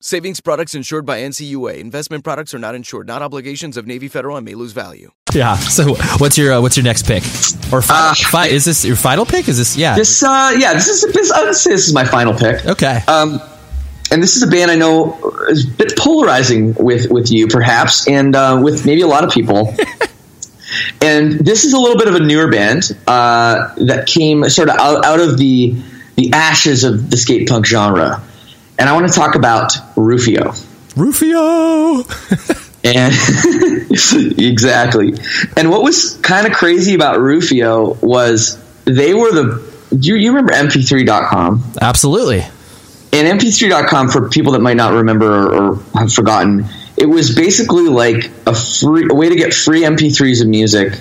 Savings products insured by NCUA. Investment products are not insured, not obligations of Navy Federal and may lose value. Yeah. So what's your uh, what's your next pick? Or final, fi- is this your final pick? Is this yeah? This, uh, yeah, this is this, I would say this is my final pick. Okay. Um, and this is a band I know is a bit polarizing with with you, perhaps, and uh, with maybe a lot of people. and this is a little bit of a newer band uh, that came sort of out, out of the the ashes of the skate punk genre. And I want to talk about Rufio. Rufio. And exactly. And what was kind of crazy about Rufio was they were the. Do you, you remember MP3.com? Absolutely. And MP3.com, for people that might not remember or, or have forgotten, it was basically like a free a way to get free MP3s of music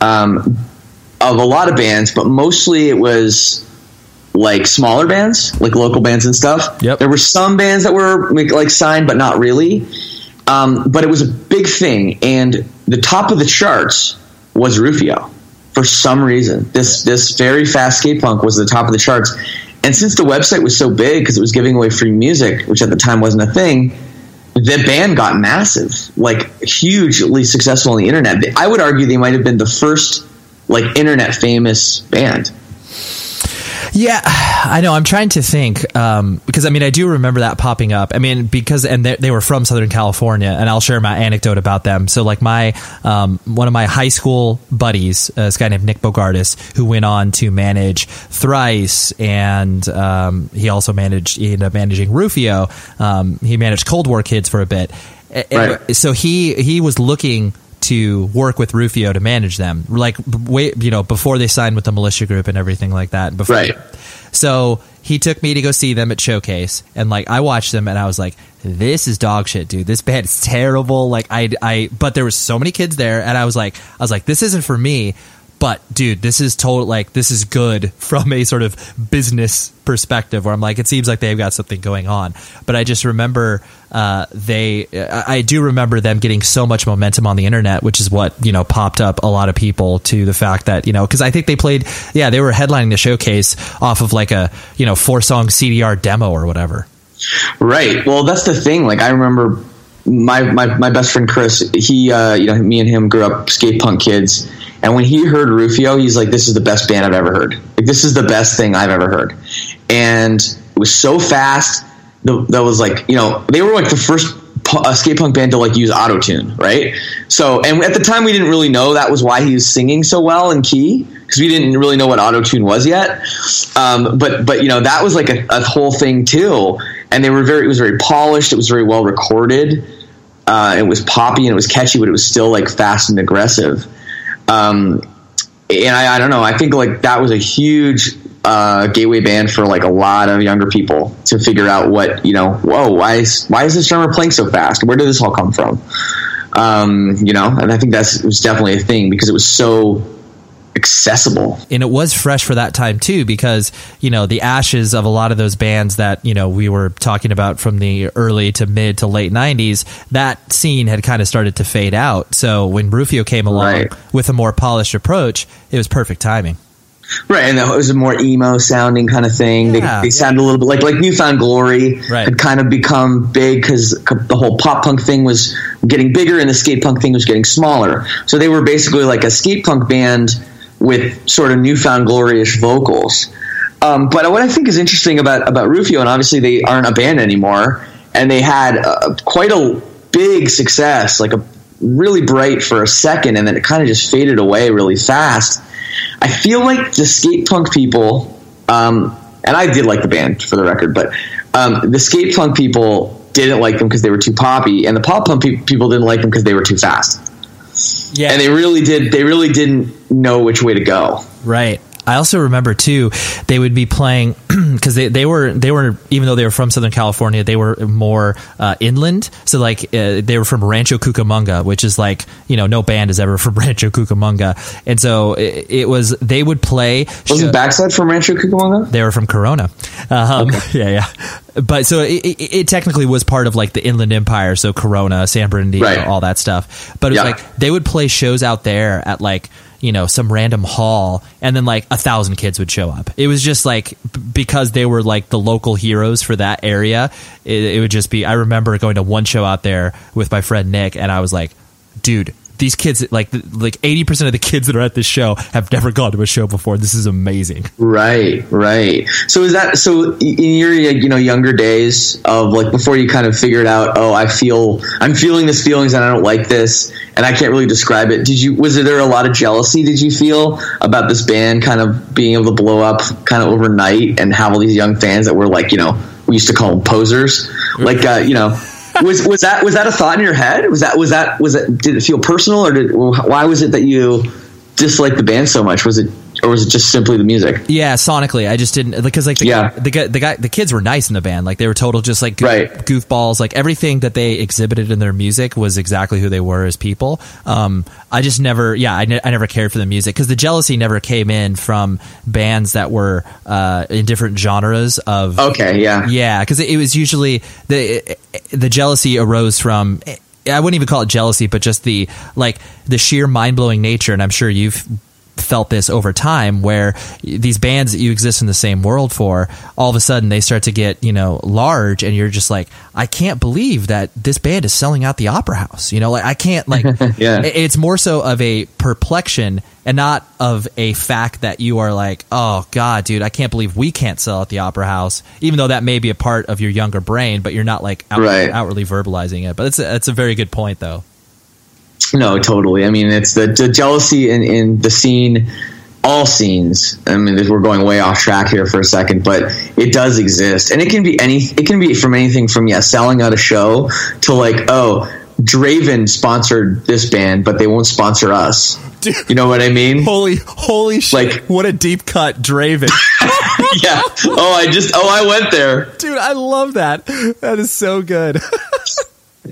um, of a lot of bands, but mostly it was like smaller bands, like local bands and stuff. Yep. There were some bands that were like, signed, but not really. Um, but it was a big thing, and the top of the charts was Rufio. For some reason, this this very fast skate punk was the top of the charts. And since the website was so big because it was giving away free music, which at the time wasn't a thing, the band got massive, like hugely successful on the internet. I would argue they might have been the first like internet famous band. Yeah, I know. I'm trying to think um, because I mean I do remember that popping up. I mean because and they, they were from Southern California, and I'll share my anecdote about them. So like my um, one of my high school buddies, uh, this guy named Nick Bogardus, who went on to manage Thrice, and um, he also managed he ended up managing Rufio. Um, he managed Cold War Kids for a bit. Right. So he he was looking to work with Rufio to manage them, like wait, you know, before they signed with the militia group and everything like that. Before, Right. So he took me to go see them at Showcase, and like I watched them, and I was like, "This is dog shit, dude. This band is terrible." Like I, I, but there was so many kids there, and I was like, I was like, "This isn't for me." But dude, this is total like this is good from a sort of business perspective, where I'm like, it seems like they've got something going on. But I just remember uh, they, I do remember them getting so much momentum on the internet, which is what you know popped up a lot of people to the fact that you know because I think they played, yeah, they were headlining the showcase off of like a you know four song CDR demo or whatever. Right. Well, that's the thing. Like I remember my my, my best friend Chris. He, uh, you know, me and him grew up skate punk kids. And when he heard Rufio, he's like, "This is the best band I've ever heard. Like, this is the best thing I've ever heard." And it was so fast. That was like, you know, they were like the first uh, skate punk band to like use auto tune, right? So, and at the time, we didn't really know that was why he was singing so well in key because we didn't really know what auto tune was yet. Um, but but you know that was like a, a whole thing too, and they were very. It was very polished. It was very well recorded. Uh, it was poppy and it was catchy, but it was still like fast and aggressive. Um, and I, I don't know. I think like that was a huge uh, gateway band for like a lot of younger people to figure out what you know. Whoa, why is why is this drummer playing so fast? Where did this all come from? Um, you know, and I think that's was definitely a thing because it was so accessible. and it was fresh for that time too because you know the ashes of a lot of those bands that you know we were talking about from the early to mid to late 90s that scene had kind of started to fade out so when Rufio came along Right. with a more polished approach it was perfect timing Right, and it was a more emo sounding kind of thing. Yeah. they, they sounded a little bit like like New Found Glory Right. had kind of become big because the whole pop punk thing was getting bigger and the skate punk thing was getting smaller. So they were basically like a skate punk band with sort of New Found Glory-ish vocals. Um, but what I think is interesting about about Rufio, and obviously they aren't a band anymore, and they had uh, quite a big success, like a really bright for a second, and then it kind of just faded away really fast. I feel like the skate punk people, um, and I did like the band for the record, but um, the skate punk people didn't like them because they were too poppy, and the pop punk pe- people didn't like them because they were too fast. Yeah And they really did. They really didn't know which way to go. right I also remember too, they would be playing because they, they were they were even though they were from Southern California, they were more uh, inland. So like uh, they were from Rancho Cucamonga, which is like you know no band is ever from Rancho Cucamonga, and so it, it was they would play. Was it backside from Rancho Cucamonga? They were from Corona. Um, Yeah, yeah. But so it, it, it technically was part of like the Inland Empire, so Corona, San Bernardino, Right. all that stuff. But it was Yeah. like they would play shows out there at like you know some random hall, and then like a thousand kids would show up. It was just like because they were like the local heroes for that area. It, it would just be. I remember going to one show out there with my friend Nick, and I was like, dude. These kids, like like eighty percent of the kids that are at this show, have never gone to a show before. This is amazing. Right, right. So is that so in your you know younger days of like before you kind of figured out oh I feel I'm feeling this feelings and I don't like this and I can't really describe it. Did you was there a lot of jealousy did you feel about this band kind of being able to blow up kind of overnight and have all these young fans that were like you know we used to call them posers like uh, you know was was that was that a thought in your head? Was that was that was it did it feel personal or did why was it that you disliked the band so much? Was it or was it just simply the music Yeah, sonically, I just didn't because like the Yeah. the guy, the guy the kids were nice in the band. Like they were total just like goof, Right. goofballs. Like everything that they exhibited in their music was exactly who they were as people. Um, I just never, yeah, I, ne- I never cared for the music because the jealousy never came in from bands that were uh, in different genres of. Okay, yeah. Yeah, because it, it was usually the the jealousy arose from. I wouldn't even call it jealousy, but just the like the sheer mind blowing nature. And I'm sure you've felt this over time where these bands that you exist in the same world for all of a sudden they start to get you know large and you're just like i can't believe that this band is selling out the opera house you know like i can't like Yeah. it's more so of a perplexion and not of a fact that you are like oh god dude i can't believe we can't sell at the opera house even though that may be a part of your younger brain but you're not like out- Right. outwardly verbalizing it but it's a, it's a very good point though No, totally. I mean, it's the, the jealousy in, in the scene, all scenes. I mean, we're going way off track here for a second, but it does exist, and it can be any. It can be from anything from yeah, selling out a show to like, oh, Draven sponsored this band, but they won't sponsor us. Dude. You know what I mean? holy holy shit Like- what a deep cut draven yeah. Oh, I just. Oh, I went there. Dude, I love that. That is so good.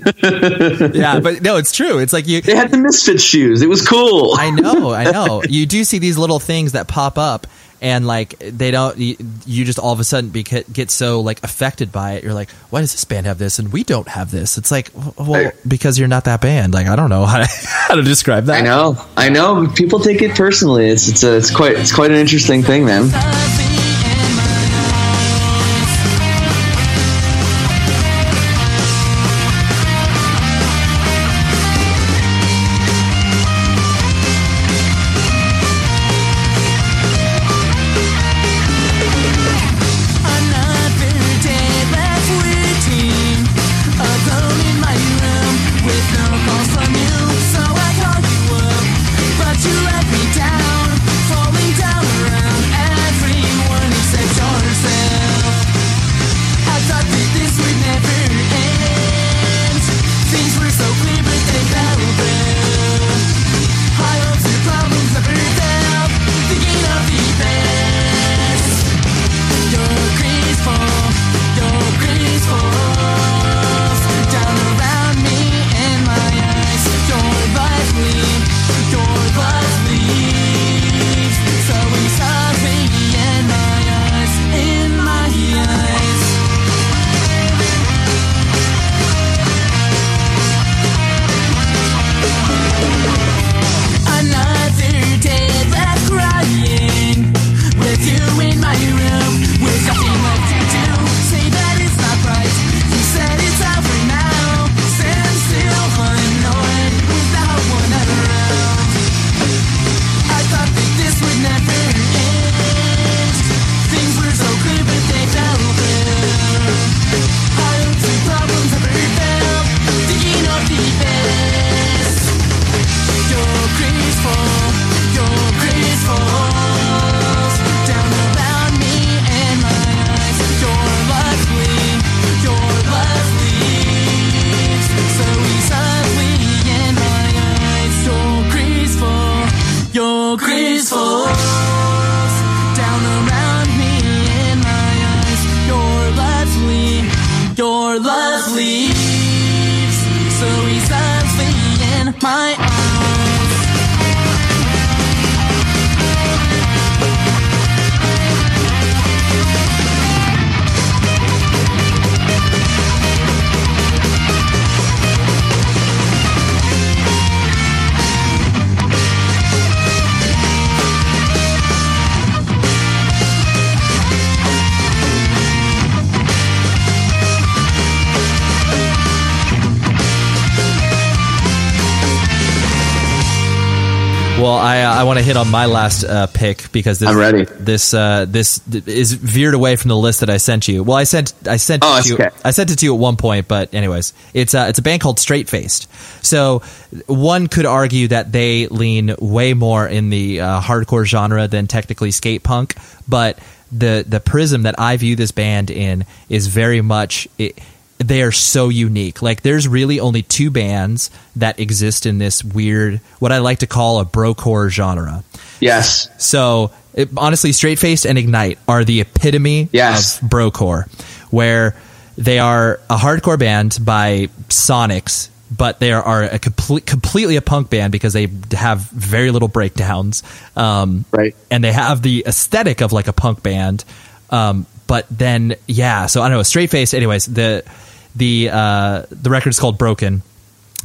yeah, but no, it's true. It's like you. They had the Misfit shoes. It was cool. I know, I know. You do see these little things that pop up, and like they don't. You, you just all of a sudden beca- get so like affected by it. You're like, why does this band have this and we don't have this? It's like, well, Right. because you're not that band. Like I don't know how to, how to describe that. I know. I know. People take it personally. It's it's a, it's quite it's quite an interesting thing, man. Hit on my last uh, pick because this I'm ready. this uh, this is veered away from the list that I sent you. Well, I sent I sent Oh, it to you, okay. I sent it to you at one point, but anyways, it's uh, it's a band called Straight Faced. So one could argue that they lean way more in the uh, hardcore genre than technically skate punk, but the the prism that I view this band in is very much. It, they are so unique. Like there's really only two bands that exist in this weird what I like to call a brocore genre. Yes. So it, honestly, Straight Faced and Ignite are the epitome Yes. of brocore, where they are a hardcore band by Sonics, but they are a complete, completely a punk band because they have very little breakdowns. Um, Right. And they have the aesthetic of like a punk band. Um, but then, yeah, so I don't know, Straight Faced, anyways, the, the, uh, the record is called Broken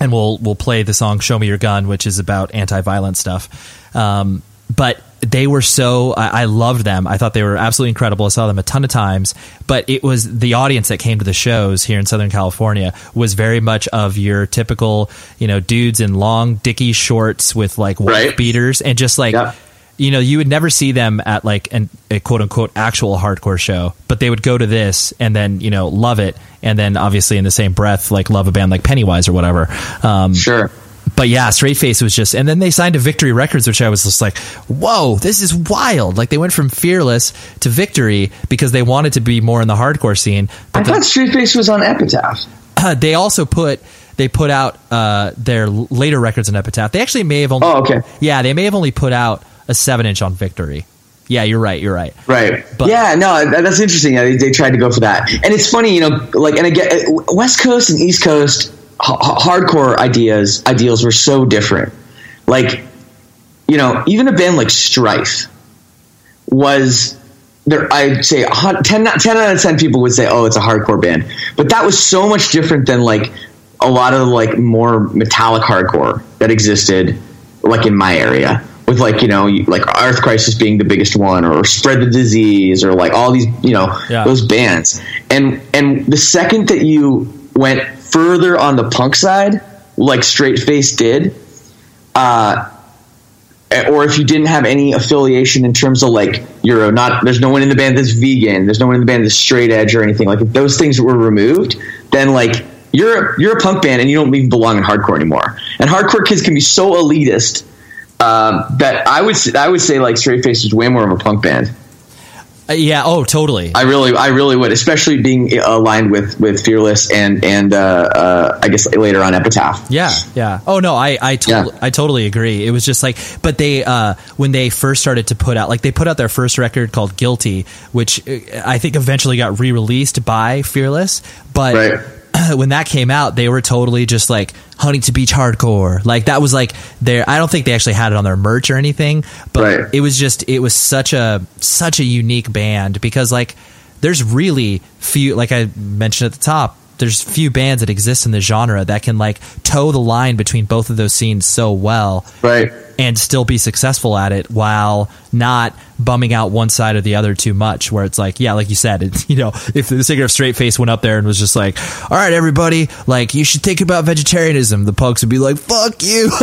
and we'll we'll play the song "Show Me Your Gun," which is about anti-violent stuff. Um, but they were so I, I loved them. I thought they were absolutely incredible. I saw them a ton of times. But it was the audience that came to the shows here in Southern California was very much of your typical you know dudes in long dicky shorts with like white Right. beaters and just like. Yep. You know, you would never see them at like an, a quote unquote actual hardcore show, but they would go to this and then, you know, love it. And then obviously in the same breath, like love a band like Pennywise or whatever. Um, Sure. but yeah, Straight Face was just, and then they signed to Victory Records, which I was just like, whoa, this is wild. Like they went from Fearless to Victory because they wanted to be more in the hardcore scene. I But thought Straight Face was on Epitaph. the, they also put, they put out uh, their later records on Epitaph. They actually may have only, Oh, okay. yeah, they may have only put out a seven inch on Victory. Yeah, you're right. You're right. Right. But- yeah, no, that's interesting. They, they tried to go for that. And it's funny, you know, like, and again, uh, West Coast and East Coast h- hardcore ideas, ideals were so different. Like, you know, even a band like Strife was there. I'd say a 10, 10 out of 10 people would say, oh, it's a hardcore band. But that was so much different than like a lot of like more metallic hardcore that existed like in my area with like you know like Earth Crisis being the biggest one or Spread the Disease or like all these you know Yeah. those bands and and the second that you went further on the punk side like Straight Face did uh or if you didn't have any affiliation in terms of like you're not there's no one in the band that's vegan there's no one in the band that's straight edge or anything like if those things were removed then like you're you're a punk band and you don't even belong in hardcore anymore and hardcore kids can be so elitist um, that I would I would say like Straight Face is way more of a punk band. Uh, yeah. Oh, totally. I really I really would, especially being aligned with with Fearless and and uh, uh, I guess later on Epitaph. Yeah, yeah. Oh no, I I totally, Yeah. I totally agree. It was just like, but they uh, when they first started to put out, like they put out their first record called Guilty, which uh, I think eventually got re-released by Fearless, but. Right. When that came out, they were totally just like Huntington Beach hardcore. Like that was like their. I don't think they actually had it on their merch or anything, but Right. it was just it was such a such a unique band because like there's really few like I mentioned at the top there's few bands that exist in the genre that can like toe the line between both of those scenes so well Right. and still be successful at it while not bumming out one side or the other too much where it's like yeah like you said it's you know if the singer of straight face went up there and was just like all right everybody like you should think about vegetarianism the punks would be like fuck you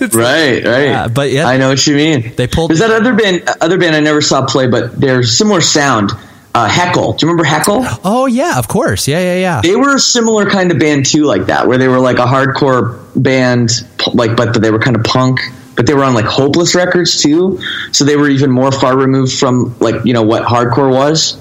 Right, right. Yeah, but yeah. I know what you mean. They pulled- There's that other band, other band I never saw play, but they're similar sound. Uh, Heckle. Do you remember Heckle? oh yeah of course yeah yeah yeah They were a similar kind of band too, like that, where they were like a hardcore band, like but they were kind of punk. But they were on like Hopeless Records too, so they were even more far removed from like you know what hardcore was.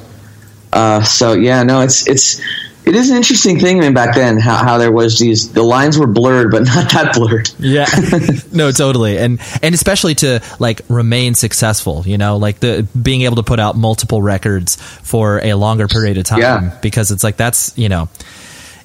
Uh, so yeah, no, it's it's it is an interesting thing, man. Back then, how, how there was these the lines were blurred, but not that blurred. Yeah. no, totally. And and especially to like remain successful, you know, like the being able to put out multiple records for a longer period of time Yeah. because it's like that's, you know,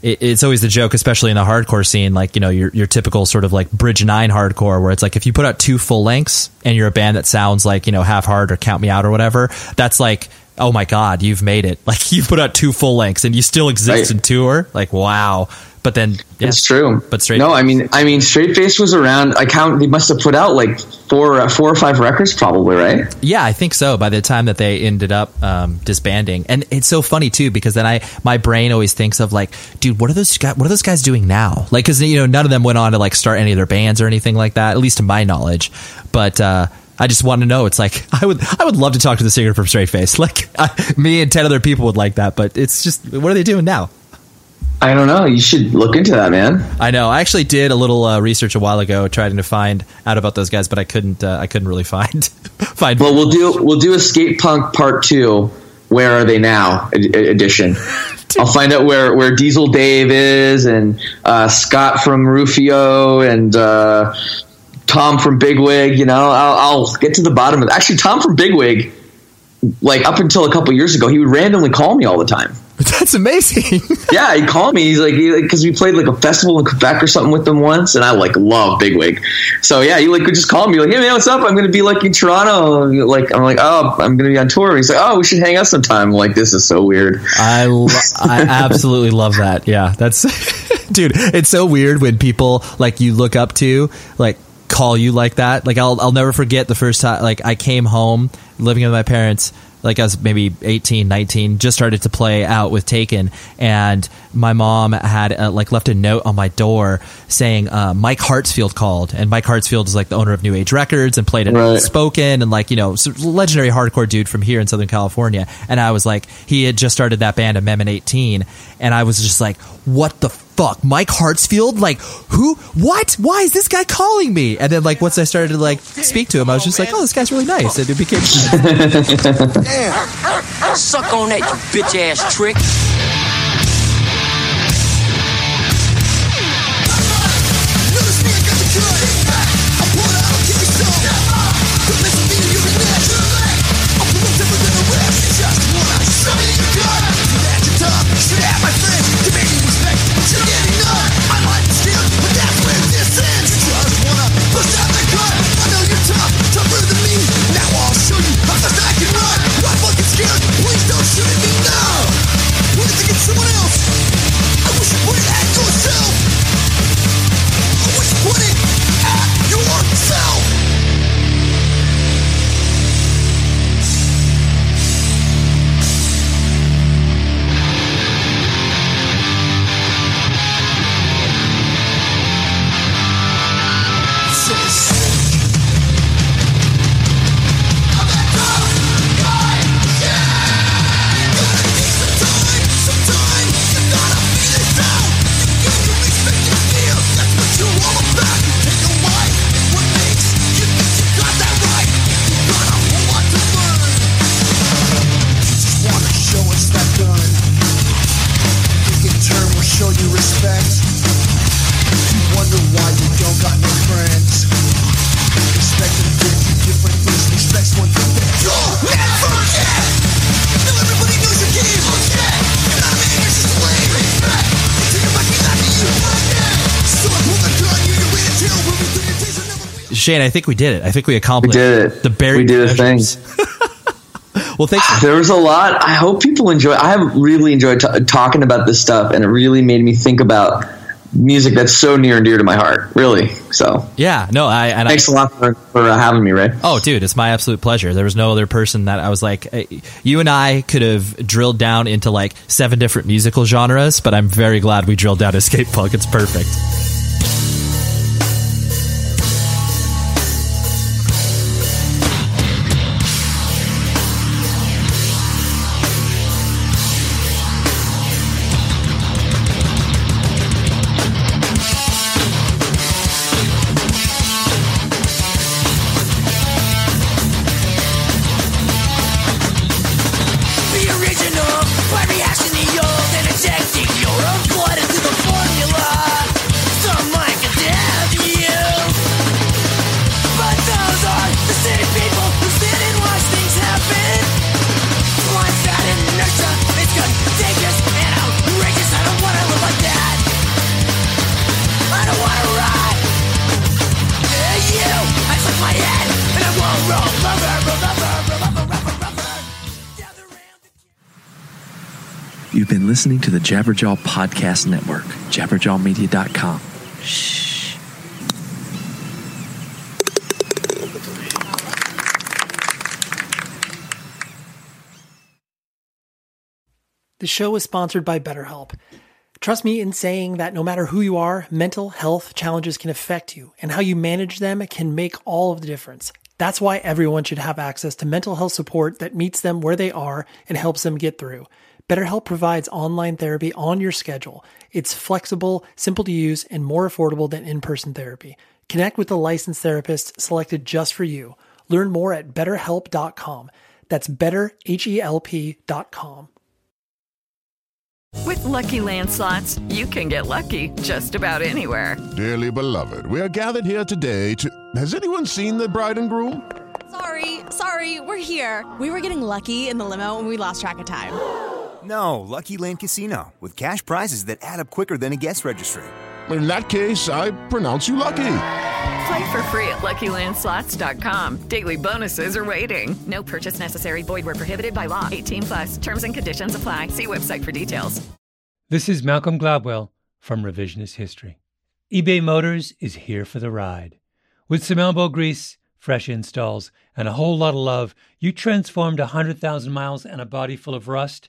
it's always the joke, especially in the hardcore scene, like you know your your typical sort of like Bridge Nine hardcore, where it's like if you put out two full lengths and you're a band that sounds like you know Have Heart or Count Me Out or whatever, that's like oh my god, you've made it. Like you've put out two full lengths and you still exist Right. in tour. Like wow. But then yeah, It's true. But straight No, I mean, I mean, Straight Face was around. I count. They must have put out like four, uh, four or five records, probably, right? Yeah, I think so. By the time that they ended up um, disbanding, and it's so funny too because then I my brain always thinks of like, dude, what are those guys? What are those guys doing now? Like, because you know none of them went on to like start any of their bands or anything like that, at least to my knowledge. But uh, I just want to know. It's like I would I would love to talk to the singer from Straight Face. Like I, me and ten other people would like that, but it's just what are they doing now? I don't know. You should look into that, man. I know. I actually did a little uh, research a while ago, trying to find out about those guys, but I couldn't. Uh, I couldn't really find find. Well, we'll do we'll do a skate punk part two. Where are they now? ed- Edition. I'll find out where where Diesel Dave is and uh, Scott from Rufio and uh, Tom from Bigwig. You know, I'll, I'll get to the bottom of it. Actually, Tom from Bigwig, like up until a couple years ago, he would randomly call me all the time. That's amazing. yeah, he called me. He's like, because we played like a festival in Quebec or something with them once, and I like love Bigwig. So yeah, he like would just call me like, hey man, what's up? I'm gonna be like in Toronto. Like I'm like, oh, I'm gonna be on tour. He's like, oh, we should hang out sometime. I'm like, this is so weird. I lo- I absolutely love that. Yeah, that's dude. It's so weird when people like you look up to like call you like that. Like I'll I'll never forget the first time like I came home living with my parents. Like I was maybe 18, 19, just started to play out with Taken, and my mom had uh, like left a note on my door saying uh, Mike Hartsfield called, and Mike Hartsfield is like the owner of New Age Records and played at Right. Spoken and like you know legendary hardcore dude from here in Southern California. And I was like, he had just started that band Amendment 18, and I was just like, what the fuck, Mike Hartsfield? Like who? What? Why is this guy calling me? And then like once I started to like speak to him, I was just like, oh, this guy's really nice, and it became. Damn, Suck on that, you bitch ass trick. Shane, I think we did it. I think we accomplished We did it. The buried We did a thing. well, thanks. There was a lot. I hope people enjoy. I have really enjoyed t- talking about this stuff, and it really made me think about music that's so near and dear to my heart. Really. So Yeah, no, I and thanks I, a lot for, for uh, having me, Ray. Oh, dude, it's my absolute pleasure. There was no other person that I was like, eh, you and I could have drilled down into like seven different musical genres, but I'm very glad we drilled down to skate punk. It's perfect. Been listening to the Jabberjaw Podcast Network, jabberjawmedia.com. Shh. The show is sponsored by BetterHelp. Trust me in saying that no matter who you are, mental health challenges can affect you, and how you manage them can make all of the difference. That's why everyone should have access to mental health support that meets them where they are and helps them get through. BetterHelp provides online therapy on your schedule. It's flexible, simple to use, and more affordable than in person therapy. Connect with a licensed therapist selected just for you. Learn more at betterhelp.com. That's betterhelp.com. With Lucky Land slots, you can get lucky just about anywhere. Dearly beloved, we are gathered here today to. Has anyone seen the bride and groom? Sorry, sorry, we're here. We were getting lucky in the limo and we lost track of time. No, Lucky Land Casino, with cash prizes that add up quicker than a guest registry. In that case, I pronounce you lucky. Play for free at LuckyLandSlots.com. Daily bonuses are waiting. No purchase necessary. Void where prohibited by law. 18 plus. Terms and conditions apply. See website for details. This is Malcolm Gladwell from Revisionist History. eBay Motors is here for the ride. With some elbow grease, fresh installs, and a whole lot of love, you transformed a 100,000 miles and a body full of rust